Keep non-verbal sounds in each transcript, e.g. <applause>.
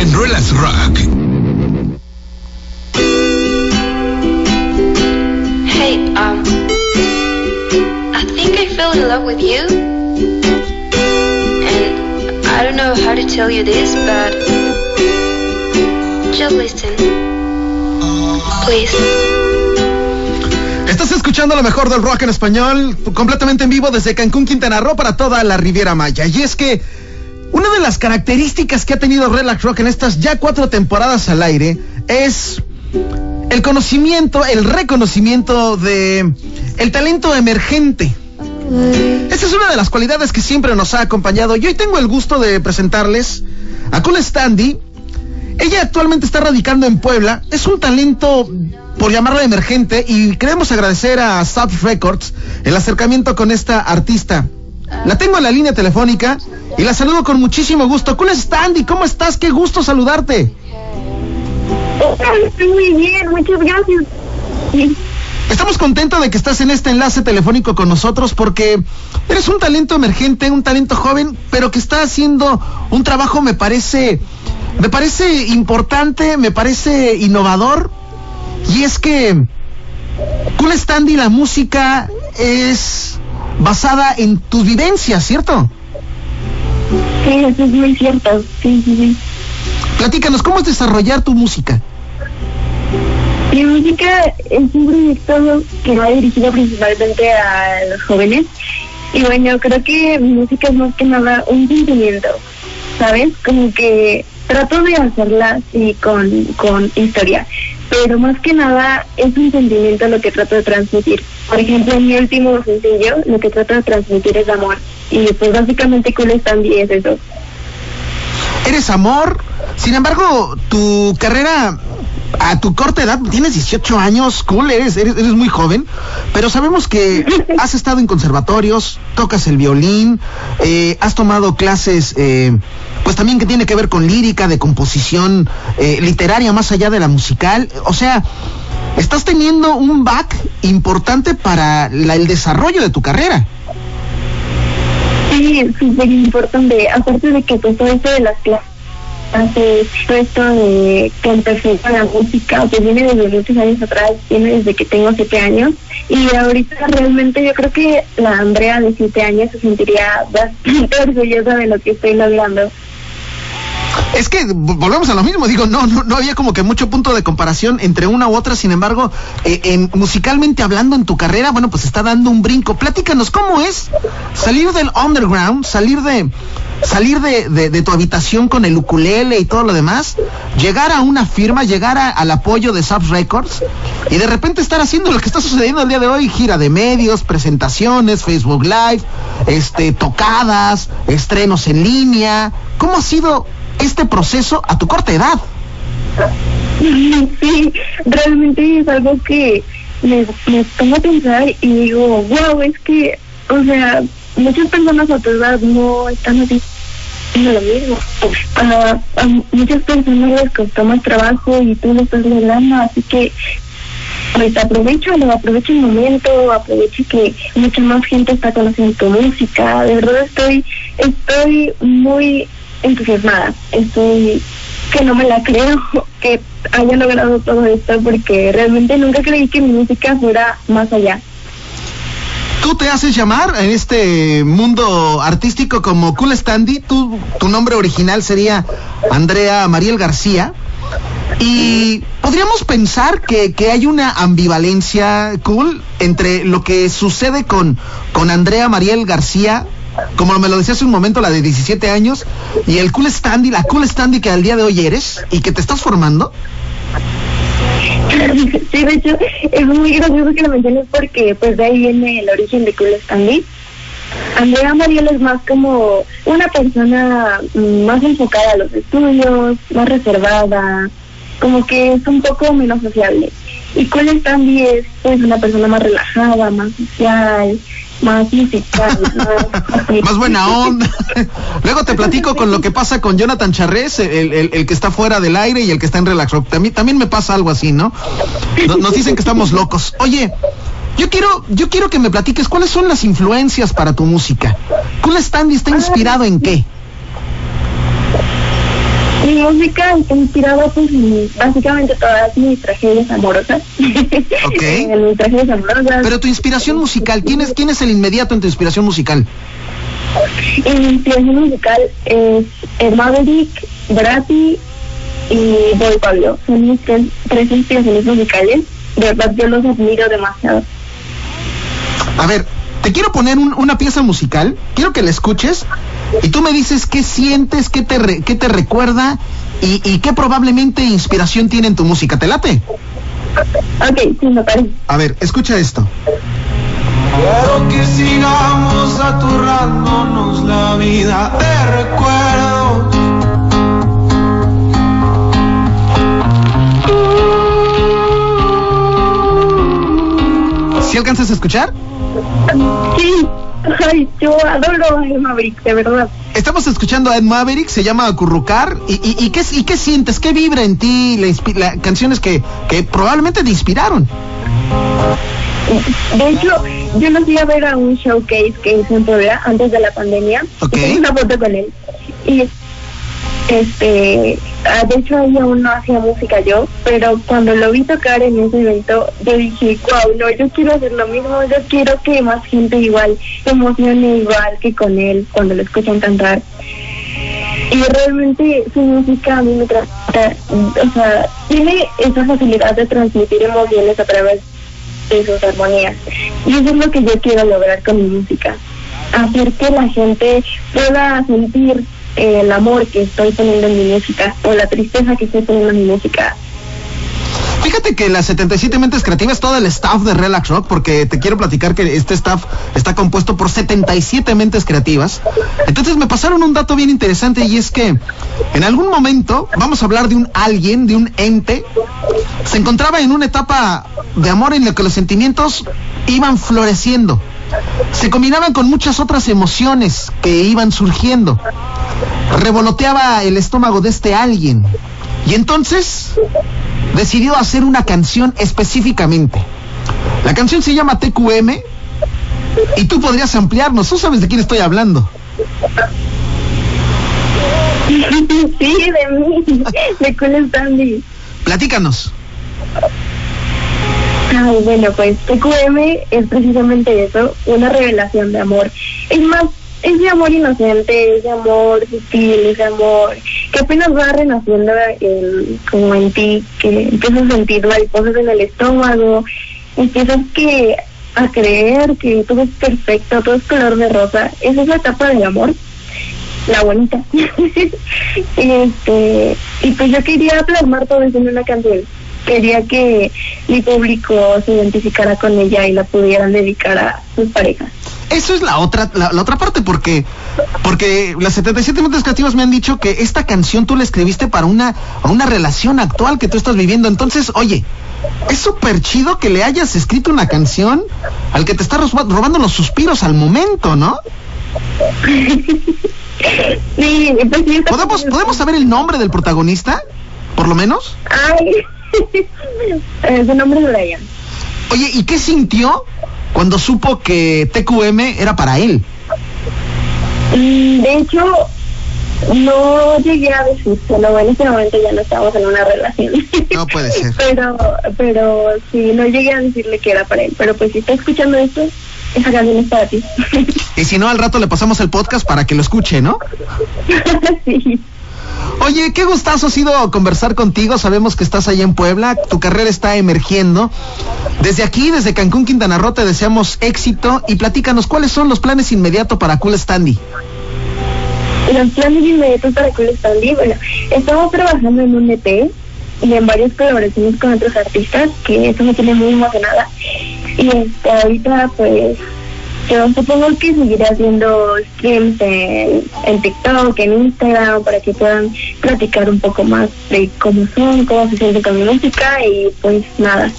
en Relax Rock. Hey, um, I think I fell in love with you. And I don't know how to tell you this, but just listen. Please. Estás escuchando lo mejor del rock en español, completamente en vivo desde Cancún, Quintana Roo para toda la Riviera Maya. Y es que una de las características que ha tenido Relax Rock en estas ya cuatro temporadas al aire es el conocimiento, el reconocimiento de el talento emergente. Esa es una de las cualidades que siempre nos ha acompañado. Y hoy tengo el gusto de presentarles a Cool Standy. Ella actualmente está radicando en Puebla. Es un talento, por llamarla emergente, y queremos agradecer a South Records el acercamiento con esta artista. La tengo en la línea telefónica y la saludo con muchísimo gusto. Cool Standy, ¿cómo estás? Qué gusto saludarte. Estoy muy bien, muchas gracias. Estamos contentos de que estás en este enlace telefónico con nosotros porque eres un talento emergente, un talento joven, pero que está haciendo un trabajo, me parece, me parece importante, me parece innovador. Y es que Cool Standy, la música es basada en tus vivencias, ¿cierto? Sí, eso es muy cierto. Sí, sí, sí. Platícanos, ¿cómo es desarrollar tu música? Mi música es un proyecto que va dirigido principalmente a los jóvenes. Y bueno, creo que mi música es más que nada un sentimiento, ¿sabes? Como que trato de hacerla así con, con historia, pero más que nada es un sentimiento lo que trato de transmitir. Por ejemplo, en mi último sencillo, lo que trato de transmitir es amor. Y pues básicamente Cool Standy es eso. Eres amor, sin embargo, tu carrera a tu corta edad, tienes 18 años, cool, eres, eres, eres, muy joven, pero sabemos que <laughs> has estado en conservatorios, tocas el violín, eh, has tomado clases, eh, pues también que tiene que ver con lírica, de composición eh, literaria, más allá de la musical, o sea, estás teniendo un back importante para la, el desarrollo de tu carrera. Sí, súper importante, aparte de que pues todo esto de las clases hace esto de que con la música, que viene desde muchos años atrás, viene desde que tengo siete años y ahorita realmente yo creo que la Andrea de siete años se sentiría bastante <laughs> orgullosa de lo que estoy logrando. Es que volvemos a lo mismo, digo, no, no, había como que mucho punto de comparación entre una u otra, sin embargo, eh, en, musicalmente hablando en tu carrera, bueno, pues está dando un brinco. Platícanos, ¿cómo es salir del underground, salir de, salir de, de, de, tu habitación con el ukulele y todo lo demás, llegar a una firma, llegar al apoyo de Subs Records y de repente estar haciendo lo que está sucediendo el día de hoy, gira de medios, presentaciones, Facebook Live, este, tocadas, estrenos en línea. ¿Cómo ha sido este proceso a tu corta edad? Sí, realmente es algo que me, me pongo a pensar y digo, wow, es que, o sea, muchas personas a tu edad no están haciendo lo mismo. A, a muchas personas les costó más trabajo y tú lo estás logrando, así que pues aprovechalo, aprovecha el momento, aprovecha que mucha más gente está conociendo tu música. De verdad estoy, estoy muy entusiasmada, estoy que no me la creo <laughs> que haya logrado todo esto porque realmente nunca creí que mi música fuera más allá. Tú te haces llamar en este mundo artístico como Cool Standy. Tú, tu nombre original sería Andrea Mariel García. Y podríamos pensar que, que, hay una ambivalencia cool entre lo que sucede con, con Andrea Mariel García, como me lo decía hace un momento, la de 17 años, y el Cool Standy, la Cool Standy que al día de hoy eres y que te estás formando. Sí, de hecho, es muy gracioso que lo menciones porque pues de ahí viene el origen de Cool Standy. Andrea Mariel es más como una persona más enfocada a los estudios, más reservada, como que es un poco menos sociable. Y Cool Standy es pues una persona más relajada, más social, más musical, <laughs> más, más buena onda. <laughs> Luego te platico con lo que pasa con Jonathan Charrés, el, el, el, que está fuera del aire y el que está en Relax Rock. También, también me pasa algo así, ¿no? Nos dicen que estamos locos. Oye, yo quiero, yo quiero que me platiques cuáles son las influencias para tu música. Cool Standy está inspirado en qué? Mi música está inspirada pues en básicamente todas mis tragedias amorosas. Ok. <laughs> en mis tragedias amorosas. Pero tu inspiración musical, ¿quién es, quién es el inmediato en tu inspiración musical? Y mi inspiración musical es el Maverick, Brati y Boy Pablo. Son mis tres, tres inspiraciones musicales. De verdad, yo los admiro demasiado. A ver, te quiero poner un- una pieza musical, quiero que la escuches y tú me dices qué sientes, qué te, re- qué te recuerda y, y qué probablemente inspiración tiene en tu música. ¿Te late? Ok, sí, me parece. A ver, escucha esto. Quiero que sigamos aturrándonos la vida de recuerdos. ¿Sí alcanzas a escuchar? Sí, ay, yo adoro a El Maverick, de verdad. Estamos escuchando a Ed Maverick, se llama Acurrucar. ¿Y, y, y qué, y qué sientes? ¿Qué vibra en ti la, la- canciones que, que probablemente te inspiraron? De hecho, yo lo fui a ver a un showcase que hizo en Puebla antes de la pandemia. Ok. Y tengo una foto con él. Y este, ah, de hecho ahí aún no hacía música yo, pero cuando lo vi tocar en ese evento, yo dije, wow, no, yo quiero hacer lo mismo, yo quiero que más gente igual emocione igual que con él cuando lo escuchan cantar. Y realmente su música a mí me trata, o sea, tiene esa facilidad de transmitir emociones a través de sus armonías. Y eso es lo que yo quiero lograr con mi música. Hacer que la gente pueda sentir el amor que estoy poniendo en mi música o la tristeza que estoy poniendo en mi música. Fíjate que las 77 mentes creativas, todo el staff de Relax Rock, porque te quiero platicar que este staff está compuesto por 77 mentes creativas. Entonces me pasaron un dato bien interesante y es que en algún momento, vamos a hablar de un alguien, de un ente, se encontraba en una etapa de amor en la que los sentimientos iban floreciendo. Se combinaban con muchas otras emociones que iban surgiendo. Revoloteaba el estómago de este alguien. Y entonces decidió hacer una canción específicamente. La canción se llama TQM y tú podrías ampliarnos. Tú sabes de quién estoy hablando. <laughs> sí, de mí, de Cool. Platícanos. Ay, bueno, pues TQM es precisamente eso, una revelación de amor. Es más, es de amor inocente, es de amor sutil, es de amor que apenas va renaciendo en, como en ti, que empiezas a sentir mariposas en el estómago, empiezas que a creer que todo es perfecto, todo es color de rosa. Esa es la etapa del amor, la bonita. <laughs> este, y pues yo quería plasmar todo eso en una canción quería que mi público se identificara con ella y la pudieran dedicar a sus parejas. Eso es la otra, la, la otra parte, porque, porque las 77 mentes creativas me han dicho que esta canción tú la escribiste para una, una relación actual que tú estás viviendo. Entonces, oye, es súper chido que le hayas escrito una canción al que te está robando los suspiros al momento, ¿no? <laughs> Sí, pues sí, ¿Podemos, ¿Podemos saber el nombre del protagonista? Por lo menos. Ay, <laughs> Eh, su nombre es Brian. Oye, ¿y qué sintió cuando supo que TQM era para él? Mm, De hecho, no llegué a decírselo, en ese momento ya no estábamos en una relación. <laughs> No puede ser. Pero, pero sí, no llegué a decirle que era para él. Pero pues si está escuchando esto, esa canción es para ti. Y si no, al rato le pasamos el podcast para que lo escuche, ¿no? <laughs> sí. Oye, qué gustazo ha sido conversar contigo. Sabemos que estás allá en Puebla, tu carrera está emergiendo. Desde aquí, desde Cancún, Quintana Roo, te deseamos éxito y platícanos cuáles son los planes inmediatos para Cool Standy. Los planes inmediatos para Cool Stanley, bueno, estamos trabajando en un EP y en varias colaboraciones con otros artistas, que eso me tiene muy emocionada. Y este, ahorita, pues, yo supongo que seguiré haciendo streams en, en TikTok, en Instagram, para que puedan platicar un poco más de cómo son, cómo se sienten con mi música y pues nada.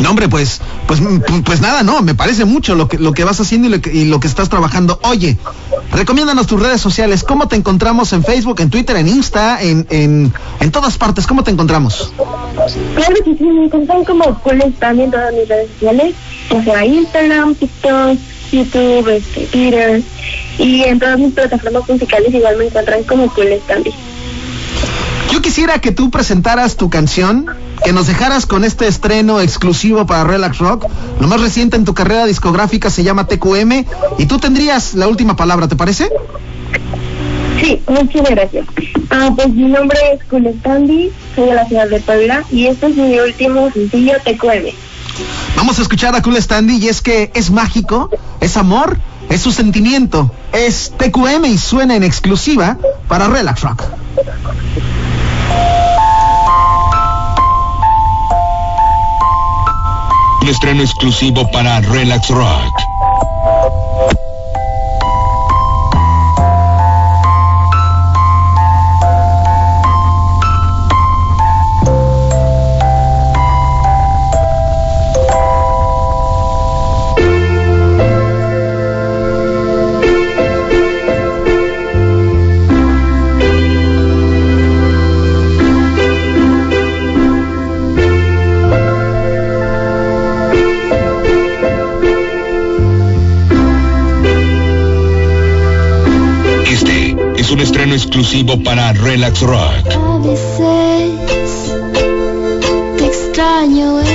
No, hombre, pues, pues, mm, pues nada, no, me parece mucho lo que, lo que vas haciendo y lo que, y lo que estás trabajando. Oye, recomiéndanos tus redes sociales. ¿Cómo te encontramos en Facebook, en Twitter, en Insta, en, en, en todas partes? ¿Cómo te encontramos? Claro que sí, me encuentran como Stanley en todas mis redes sociales, o sea, Instagram, TikTok, YouTube, este, Twitter, y en todas mis plataformas musicales igual me encuentran como Cool Stanley. Yo quisiera que tú presentaras tu canción, que nos dejaras con este estreno exclusivo para Relax Rock. Lo más reciente en tu carrera discográfica se llama TQM y tú tendrías la última palabra, ¿te parece? Sí, muchas gracias. Ah, pues mi nombre es Culestandi, soy de la ciudad de Puebla y este es mi último sencillo TQM. Vamos a escuchar a Cool Standy y es que es mágico, es amor, es su sentimiento, es TQM y suena en exclusiva para Relax Rock. Estreno exclusivo para Relax Rock. Es un estreno exclusivo para Relax Rock. A veces extraño